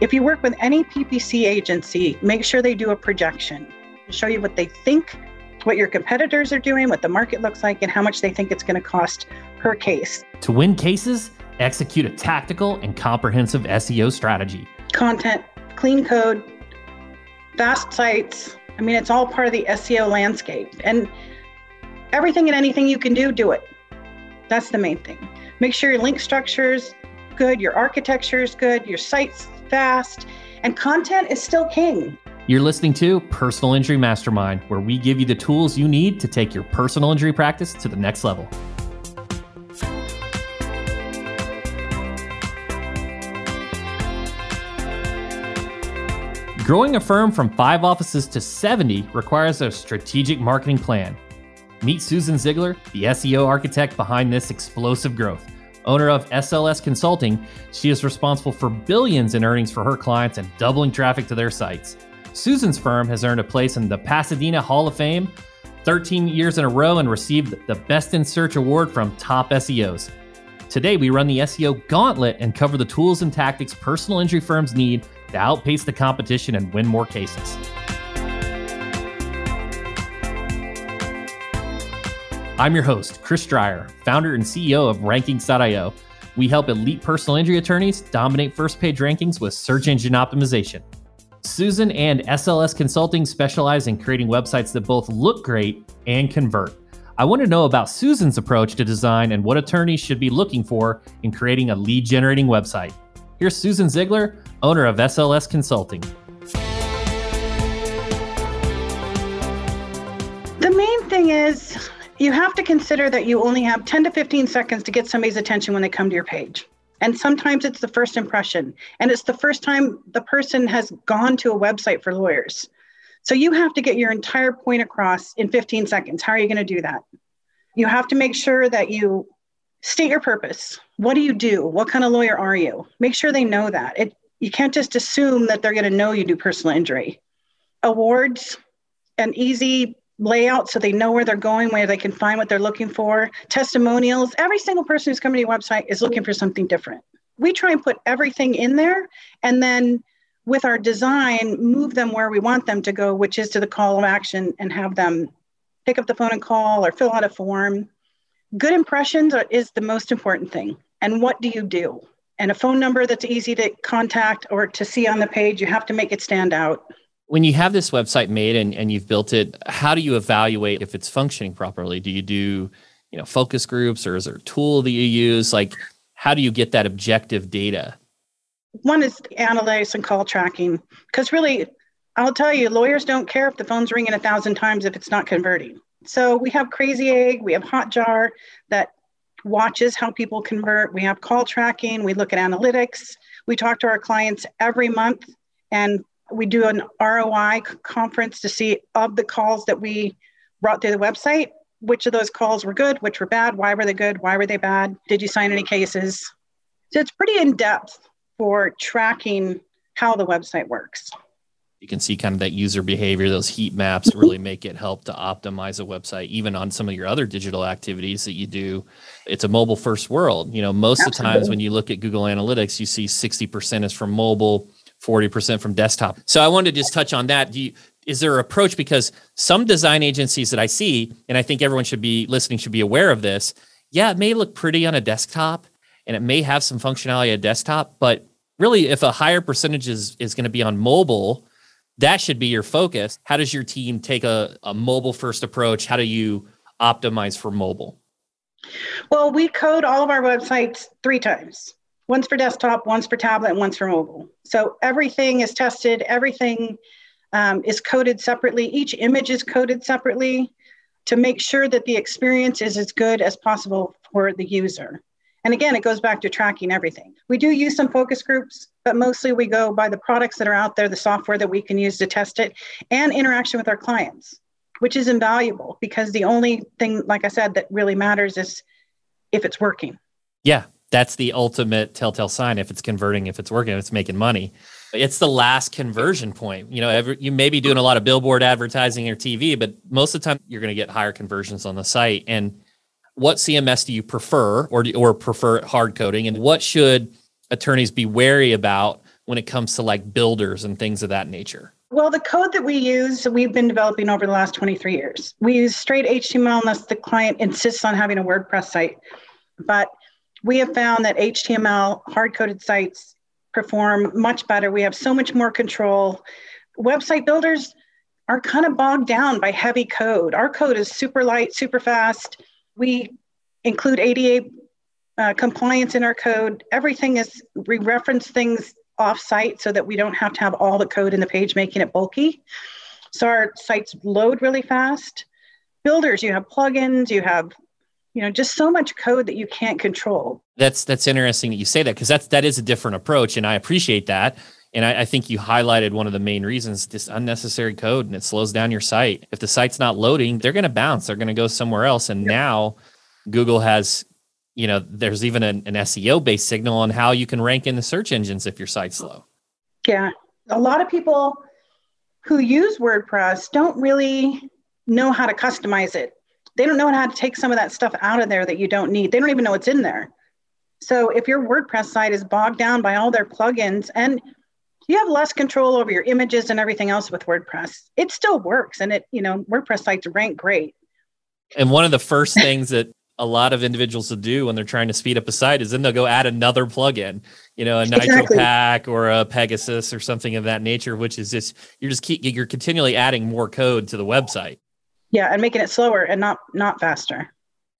If you work with any PPC agency, make sure they do a projection to show you what they think, what your competitors are doing, what the market looks like, and how much they think it's going to cost per case. To win cases, execute a tactical and comprehensive SEO strategy. Content, clean code, fast sites. I mean, it's all part of the SEO landscape. And everything and anything you can do, do it. That's the main thing. Make sure your link structure is good, your architecture is good, your site's fast, and content is still king. You're listening to Personal Injury Mastermind, where we give you the tools you need to take your personal injury practice to the next level. Growing a firm from five offices to 70 requires a strategic marketing plan. Meet Susan Ziegler, the SEO architect behind this explosive growth. Owner of SLS Consulting, she is responsible for billions in earnings for her clients and doubling traffic to their sites. Susan's firm has earned a place in the Pasadena Hall of Fame 13 years in a row and received the Best in Search award from top SEOs. Today, we run the SEO gauntlet and cover the tools and tactics personal injury firms need to outpace the competition and win more cases. I'm your host, Chris Dreyer, founder and CEO of Rankings.io. We help elite personal injury attorneys dominate first page rankings with search engine optimization. Susan and SLS Consulting specialize in creating websites that both look great and convert. I want to know about Susan's approach to design and what attorneys should be looking for in creating a lead generating website. Here's Susan Ziegler, owner of SLS Consulting. You have to consider that you only have 10 to 15 seconds to get somebody's attention when they come to your page. And sometimes it's the first impression, and it's the first time the person has gone to a website for lawyers. So you have to get your entire point across in 15 seconds. How are you going to do that? You have to make sure that you state your purpose. What do you do? What kind of lawyer are you? Make sure they know that. It, you can't just assume that they're going to know you do personal injury. Awards, an easy layout so they know where they're going, where they can find what they're looking for, testimonials. Every single person who's coming to your website is looking for something different. We try and put everything in there and then with our design, move them where we want them to go, which is to the call of action and have them pick up the phone and call or fill out a form. Good impressions are, is the most important thing. And what do you do? And a phone number that's easy to contact or to see on the page, you have to make it stand out when you have this website made and, and you've built it how do you evaluate if it's functioning properly? Do you do you know focus groups or is there a tool that you use? Like how do you get that objective data? One is analytics and call tracking because really i'll tell you lawyers don't care if the phone's ringing a thousand times if it's not converting. So we have crazy egg we have hotjar that watches how people convert. We have call tracking we look at analytics. We talk to our clients every month and we do an ROI conference to see of the calls that we brought through the website, which of those calls were good, which were bad, why were they good, why were they bad, did you sign any cases? So it's pretty in depth for tracking how the website works. You can see kind of that user behavior, those heat maps really make it help to optimize a website, even on some of your other digital activities that you do. It's a mobile first world. You know, most Absolutely. of the times when you look at Google Analytics, you see 60% is from mobile, 40% from desktop. So I wanted to just touch on that. You, is there an approach because some design agencies that I see, and I think everyone should be listening should be aware of this. Yeah, it may look pretty on a desktop and it may have some functionality on desktop, but really if a higher percentage is, is going to be on mobile, that should be your focus. How does your team take a, a mobile first approach? How do you optimize for mobile? Well, we code all of our websites three times one's for desktop, one's for tablet, and one's for mobile. So everything is tested, everything um, is coded separately. Each image is coded separately to make sure that the experience is as good as possible for the user. And again, it goes back to tracking everything. We do use some focus groups, but mostly we go by the products that are out there, the software that we can use to test it, and interaction with our clients, which is invaluable because the only thing, like I said, that really matters is if it's working. Yeah, that's the ultimate telltale sign if it's converting, if it's working, if it's making money. It's the last conversion point. You know, every, you may be doing a lot of billboard advertising or TV, but most of the time you're going to get higher conversions on the site. And what CMS do you prefer or, or prefer hard coding? And what should attorneys be wary about when it comes to like builders and things of that nature? Well, the code that we use, we've been developing over the last 23 years. We use straight HTML unless the client insists on having a WordPress site. But we have found that HTML hard coded sites perform much better. We have so much more control. Website builders are kind of bogged down by heavy code. Our code is super light, super fast. We include ADA uh, compliance in our code. Everything is, we reference things off site so that we don't have to have all the code in the page making it bulky. So our sites load really fast. Builders, you have plugins, you have you know just so much code that you can't control. That's that's interesting that you say that because that's that is a different approach and i appreciate that. And I, I, think you highlighted one of the main reasons this unnecessary code and it slows down your site. If the site's not loading they're going to bounce they're going to go somewhere else. And now google has you know there's even an, an seo based signal on how you can rank in the search engines if your site's slow yeah. A lot of people who use wordpress don't really know how to customize it they don't know how to take some of that stuff out of there that you don't need. They don't even know what's in there. So if your WordPress site is bogged down by all their plugins and you have less control over your images and everything else with WordPress, it still works and it, you know, WordPress sites rank great. And one of the first things that a lot of individuals will do when they're trying to speed up a site is then they'll go add another plugin, you know, a exactly. NitroPack or a Pegasus or something of that nature, which is just you're just keep you're continually adding more code to the website. Yeah, and making it slower and not not faster.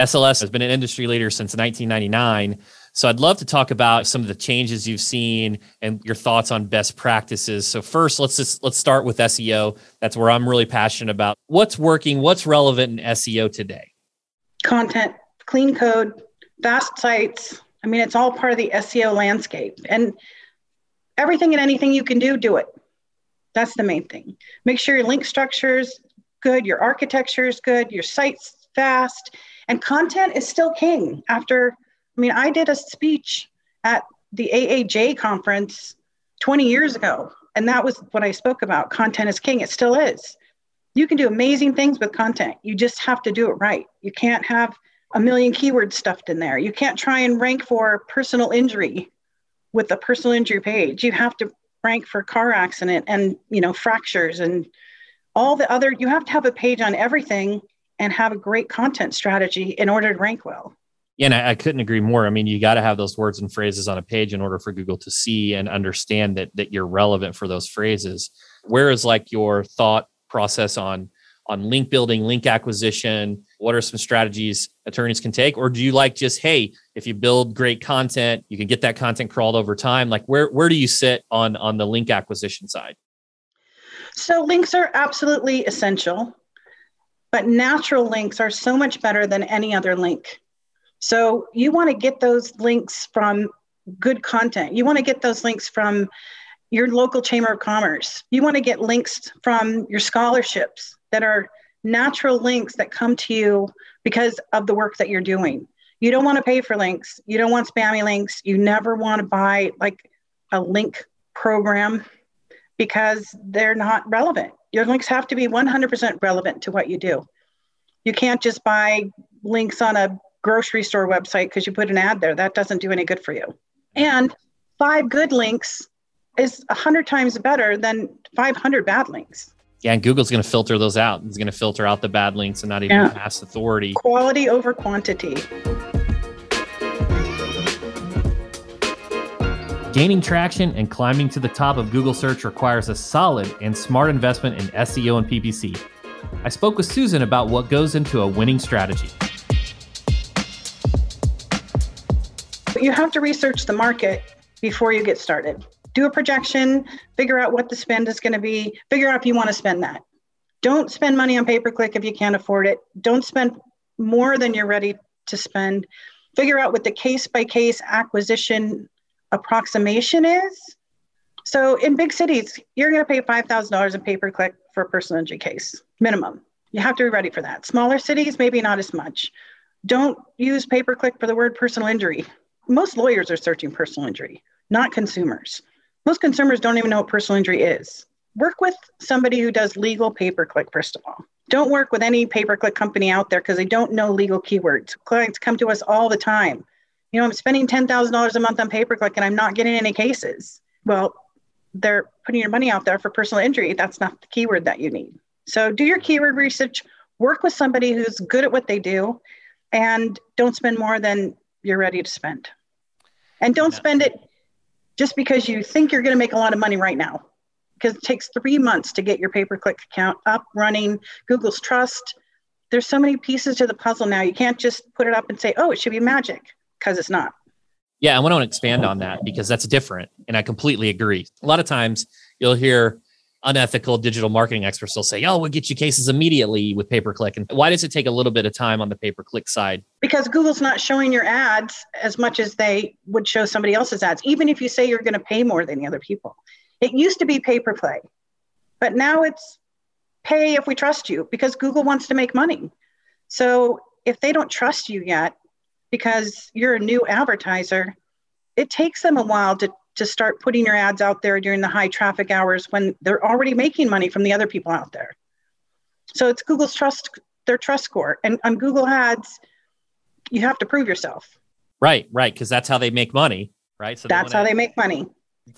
SLS has been an industry leader since 1999. So I'd love to talk about some of the changes you've seen and your thoughts on best practices. So first, let's just let's start with SEO. That's where I'm really passionate about. What's working, what's relevant in SEO today? Content, clean code, fast sites. I mean, it's all part of the SEO landscape. And everything and anything you can do, do it. That's the main thing. Make sure your link structures good, your architecture is good, your site's fast, and content is still king. After, I mean, I did a speech at the AAJ conference 20 years ago, and that was what I spoke about. Content is king. It still is. You can do amazing things with content. You just have to do it right. You can't have a million keywords stuffed in there. You can't try and rank for personal injury with a personal injury page. You have to rank for car accident and you know fractures and all the other, you have to have a page on everything and have a great content strategy in order to rank well. Yeah, and I, I couldn't agree more. I mean, you got to have those words and phrases on a page in order for Google to see and understand that that you're relevant for those phrases. Where is like your thought process on on link building, link acquisition? What are some strategies attorneys can take? Or do you like just, hey, if you build great content, you can get that content crawled over time? Like where where do you sit on on the link acquisition side? So links are absolutely essential, but natural links are so much better than any other link. So you want to get those links from good content. You want to get those links from your local chamber of commerce. You want to get links from your scholarships that are natural links that come to you because of the work that you're doing. You don't want to pay for links. You don't want spammy links. You never want to buy like a link program because they're not relevant. Your links have to be 100% relevant to what you do. You can't just buy links on a grocery store website because you put an ad there. That doesn't do any good for you. And five good links is 100 times better than 500 bad links. Yeah, and Google's going to filter those out. It's going to filter out the bad links and not even yeah. pass authority. Quality over quantity. Gaining traction and climbing to the top of Google search requires a solid and smart investment in SEO and PPC. I spoke with Susan about what goes into a winning strategy. You have to research the market before you get started. Do a projection, figure out what the spend is going to be, figure out if you want to spend that. Don't spend money on pay per click if you can't afford it. Don't spend more than you're ready to spend. Figure out what the case by case acquisition approximation is. So in big cities, you're going to pay $5,000 in pay per click for a personal injury case, minimum. You have to be ready for that. Smaller cities, maybe not as much. Don't use pay per click for the word personal injury. Most lawyers are searching personal injury, not consumers. Most consumers don't even know what personal injury is. Work with somebody who does legal pay per click, first of all. Don't work with any pay per click company out there because they don't know legal keywords. Clients come to us all the time you know, I'm spending $10,000 a month on pay per click and I'm not getting any cases. Well, they're putting your money out there for personal injury, that's not the keyword that you need. So do your keyword research, work with somebody who's good at what they do, and don't spend more than you're ready to spend. And don't spend it just because you think you're going to make a lot of money right now. Because it takes three months to get your pay per click account up, running, Google's trust. There's so many pieces to the puzzle now. You can't just put it up and say, oh, it should be magic, because it's not. Yeah, I want to expand on that because that's different. And I completely agree. A lot of times you'll hear unethical digital marketing experts will say, oh, we'll get you cases immediately with pay per click. And why does it take a little bit of time on the pay per click side? Because Google's not showing your ads as much as they would show somebody else's ads, even if you say you're going to pay more than the other people. It used to be pay per play, but now it's pay if we trust you because Google wants to make money. So if they don't trust you yet because you're a new advertiser, it takes them a while to to start putting your ads out there during the high traffic hours when they're already making money from the other people out there. So it's Google's trust, their trust score. And on Google Ads, you have to prove yourself. Right, right. Because that's how they make money, right? So that's they how they make money.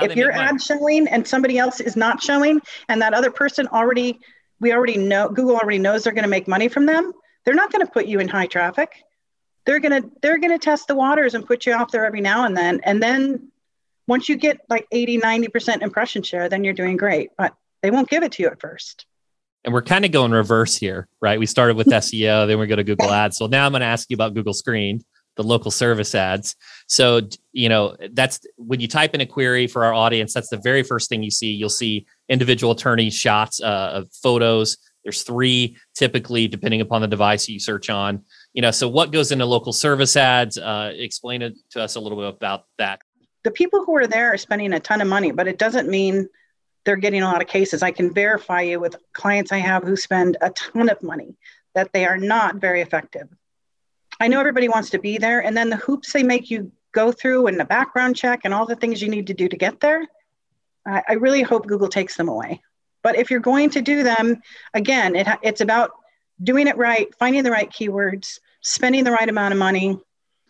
If your ad showing and somebody else is not showing, and that other person already, we already know, Google already knows they're going to make money from them, they're not going to put you in high traffic. They're to they're to test the waters and put you out there every now and then, and then once you get like 80, 90% impression share, then you're doing great, but they won't give it to you at first. And we're kind of going reverse here, right? We started with SEO, then we go to Google Ads. So now I'm going to ask you about Google screen the local service ads. So, you know, that's when you type in a query for our audience, that's the very first thing you see. You'll see individual attorney shots uh, of photos. There's three typically, depending upon the device you search on. You know, so what goes into local service ads? Uh, explain it to us a little bit about that the people who are there are spending a ton of money, but it doesn't mean they're getting a lot of cases. I can verify you with clients I have who spend a ton of money that they are not very effective. I know everybody wants to be there, and then the hoops they make you go through and the background check and all the things you need to do to get there, I, I really hope Google takes them away. But if you're going to do them, again, it, it's about doing it right, finding the right keywords, spending the right amount of money,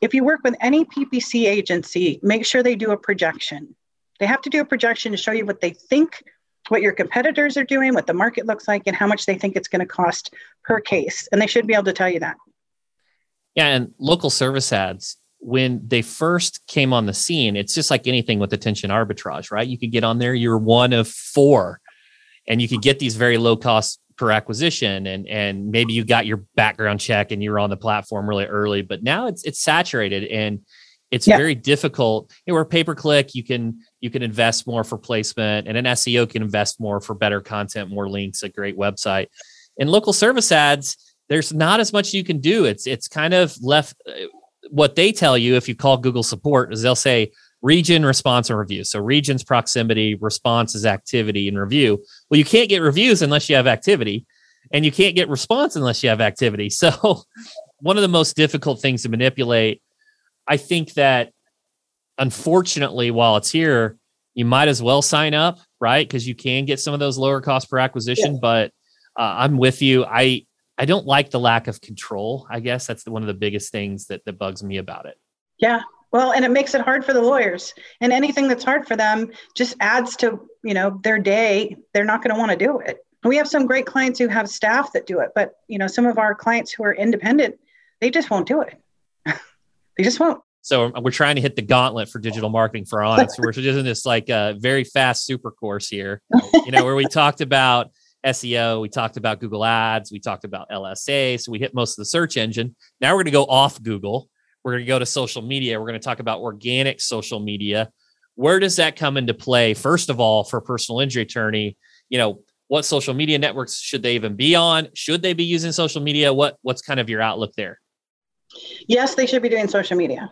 if you work with any PPC agency, make sure they do a projection. They have to do a projection to show you what they think, what your competitors are doing, what the market looks like, and how much they think it's going to cost per case. And they should be able to tell you that. Yeah, and local service ads, when they first came on the scene, it's just like anything with attention arbitrage, right? You could get on there, you're one of four, and you could get these very low cost per acquisition and and maybe you got your background check and you were on the platform really early but now it's it's saturated and it's yeah. very difficult. You know, where pay per click you can you can invest more for placement and an seo can invest more for better content more links a great website. And local service ads there's not as much you can do. It's it's kind of left uh, what they tell you if you call google support is they'll say region response and review. So regions proximity response is activity and review. Well you can't get reviews unless you have activity and you can't get response unless you have activity. So one of the most difficult things to manipulate i think that unfortunately while it's here you might as well sign up right? Because you can get some of those lower cost per acquisition yeah. but uh, i'm with you. I i don't like the lack of control i guess. That's one of the biggest things that that bugs me about it. Yeah well, and it makes it hard for the lawyers. And anything that's hard for them just adds to, you know, their day. They're not going to want to do it. We have some great clients who have staff that do it, but you know, some of our clients who are independent, they just won't do it. they just won't. So um, we're trying to hit the gauntlet for digital marketing for honest. we're just in this like a uh, very fast super course here, you know, where we talked about SEO, we talked about Google Ads, we talked about LSA. So we hit most of the search engine. Now we're going to go off Google we're going to go to social media. We're going to talk about organic social media. Where does that come into play? First of all, for a personal injury attorney, you know, what social media networks should they even be on? Should they be using social media? What what's kind of your outlook there? Yes, they should be doing social media.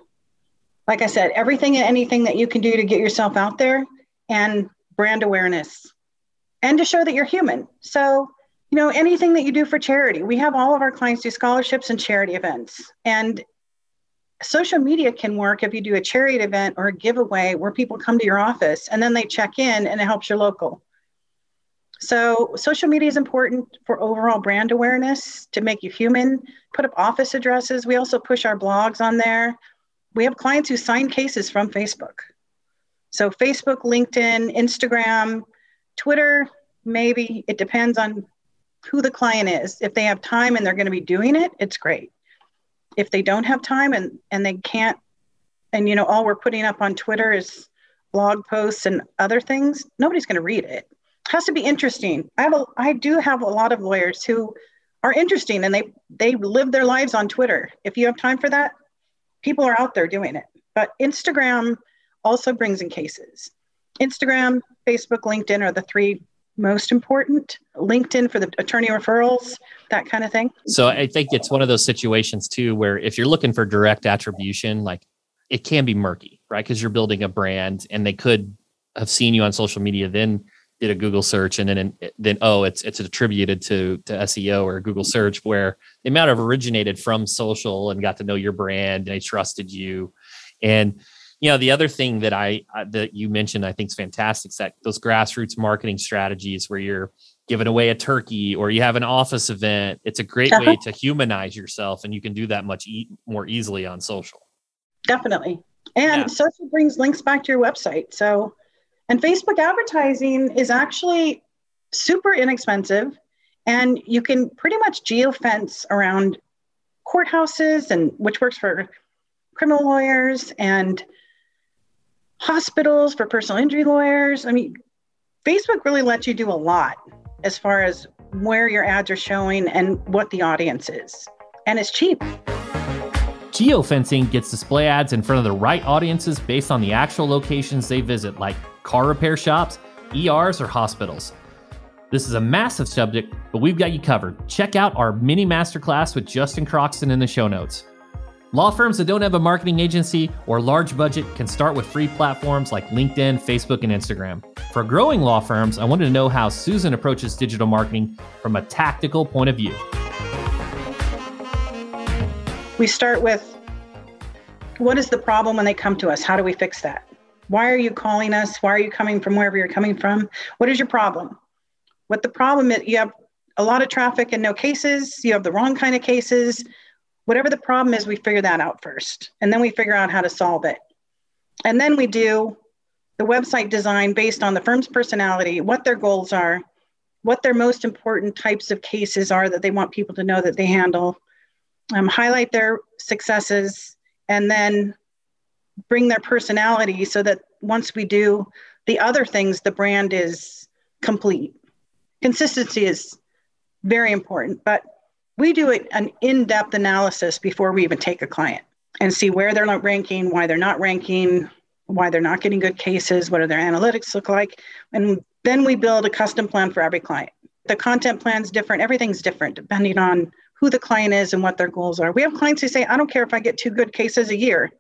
Like I said, everything and anything that you can do to get yourself out there and brand awareness and to show that you're human. So, you know, anything that you do for charity. We have all of our clients do scholarships and charity events. And social media can work if you do a charity event or a giveaway where people come to your office and then they check in and it helps your local. So, social media is important for overall brand awareness to make you human. Put up office addresses. We also push our blogs on there. We have clients who sign cases from Facebook. So, Facebook, LinkedIn, Instagram, Twitter, maybe. It depends on who the client is. If they have time and they're going to be doing it, it's great. If they don't have time and, and they can't, and you know, all we're putting up on Twitter is blog posts and other things, nobody's going to read it. it. Has to be interesting. I have a, I do have a lot of lawyers who are interesting and they they live their lives on Twitter. If you have time for that, people are out there doing it. But Instagram also brings in cases. Instagram, Facebook, LinkedIn are the three most important. LinkedIn for the attorney referrals, that kind of thing. So I think it's one of those situations too where if you're looking for direct attribution, like it can be murky, right? Because you're building a brand and they could have seen you on social media, then did a Google search and then then oh it's it's attributed to to SEO or Google search where they might have originated from social and got to know your brand and they trusted you and you know the other thing that I uh, that you mentioned I think is fantastic is that those grassroots marketing strategies where you're giving away a turkey or you have an office event it's a great uh-huh. way to humanize yourself and you can do that much e- more easily on social definitely and yeah. social brings links back to your website so and Facebook advertising is actually super inexpensive. And you can pretty much geofence around courthouses and which works for criminal lawyers and hospitals for personal injury lawyers. I mean, Facebook really lets you do a lot as far as where your ads are showing and what the audience is. And it's cheap. Geofencing gets display ads in front of the right audiences based on the actual locations they visit, like car repair shops, ERs, or hospitals. This is a massive subject, but we've got you covered. Check out our mini masterclass with Justin Croxton in the show notes. Law firms that don't have a marketing agency or large budget can start with free platforms like LinkedIn, Facebook, and Instagram. For growing law firms, I wanted to know how Susan approaches digital marketing from a tactical point of view. We start with what is the problem when they come to us? How do we fix that? Why are you calling us? Why are you coming from wherever you're coming from? What is your problem? What the problem is, you have a lot of traffic and no cases, you have the wrong kind of cases. Whatever the problem is, we figure that out first. And then we figure out how to solve it. And then we do the website design based on the firm's personality, what their goals are, what their most important types of cases are that they want people to know that they handle, um, highlight their successes, and then bring their personality so that once we do the other things, the brand is complete. Consistency is very important, but we do an in depth analysis before we even take a client and see where they're not ranking, why they're not ranking, why they're not getting good cases, what do their analytics look like. And then we build a custom plan for every client. The content plan's different, everything's different depending on who the client is and what their goals are. We have clients who say, I don't care if I get two good cases a year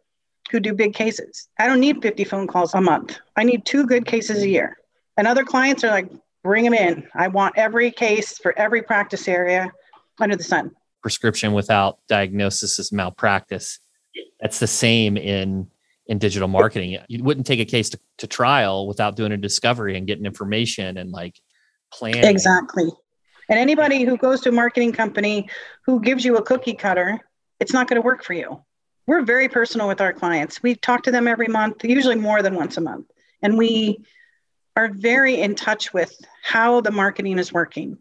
who do big cases. I don't need 50 phone calls a month. I need two good cases a year. And other clients are like, bring them in. I want every case for every practice area under the sun. Prescription without diagnosis is malpractice. That's the same in in digital marketing. You wouldn't take a case to, to trial without doing a discovery and getting information and like planning. Exactly. And anybody who goes to a marketing company who gives you a cookie cutter, it's not going to work for you we're very personal with our clients. We talk to them every month, usually more than once a month. And we are very in touch with how the marketing is working.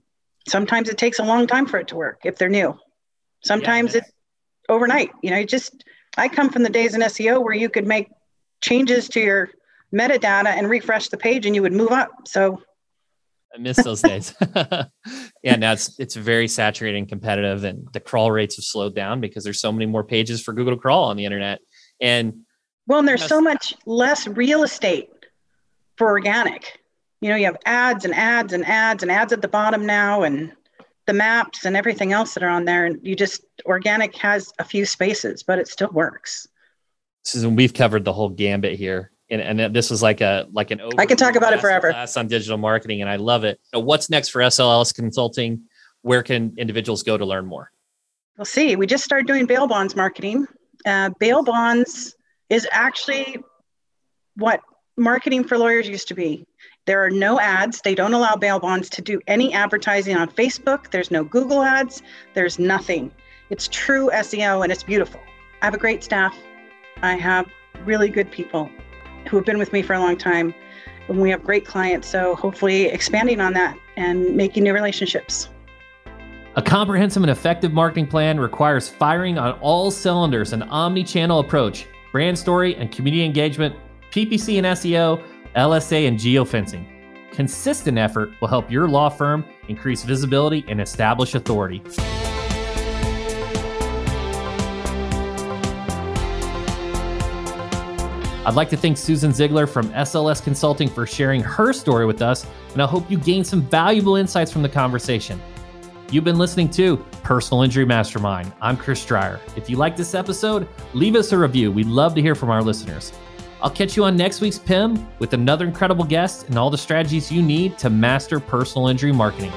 Sometimes it takes a long time for it to work if they're new. Sometimes yeah, it's overnight. You know, just I come from the days in SEO where you could make changes to your metadata and refresh the page and you would move up. So I miss those days. yeah, now it's it's very saturated and competitive, and the crawl rates have slowed down because there's so many more pages for Google to crawl on the internet. And well, and there's so much less real estate for organic. You know, you have ads and ads and ads and ads at the bottom now, and the maps and everything else that are on there. And you just organic has a few spaces, but it still works. Susan, we've covered the whole gambit here and, and this was like a like an I can talk about it forever. Class on digital marketing, and I love it. So what's next for SLS Consulting? Where can individuals go to learn more? We'll see. We just started doing bail bonds marketing. Uh, bail bonds is actually what marketing for lawyers used to be. There are no ads. They don't allow bail bonds to do any advertising on Facebook. There's no Google ads. There's nothing. It's true SEO and it's beautiful. I have a great staff. I have really good people who have been with me for a long time. And we have great clients. So hopefully expanding on that and making new relationships. A comprehensive and effective marketing plan requires firing on all cylinders, an omni channel approach, brand story and community engagement, PPC and SEO, LSA and geofencing. Consistent effort will help your law firm increase visibility and establish authority. I'd like to thank Susan Ziegler from SLS Consulting for sharing her story with us, and I hope you gained some valuable insights from the conversation. You've been listening to Personal Injury Mastermind. I'm Chris Dreyer. If you like this episode, leave us a review. We'd love to hear from our listeners. I'll catch you on next week's PIM with another incredible guest and all the strategies you need to master personal injury marketing.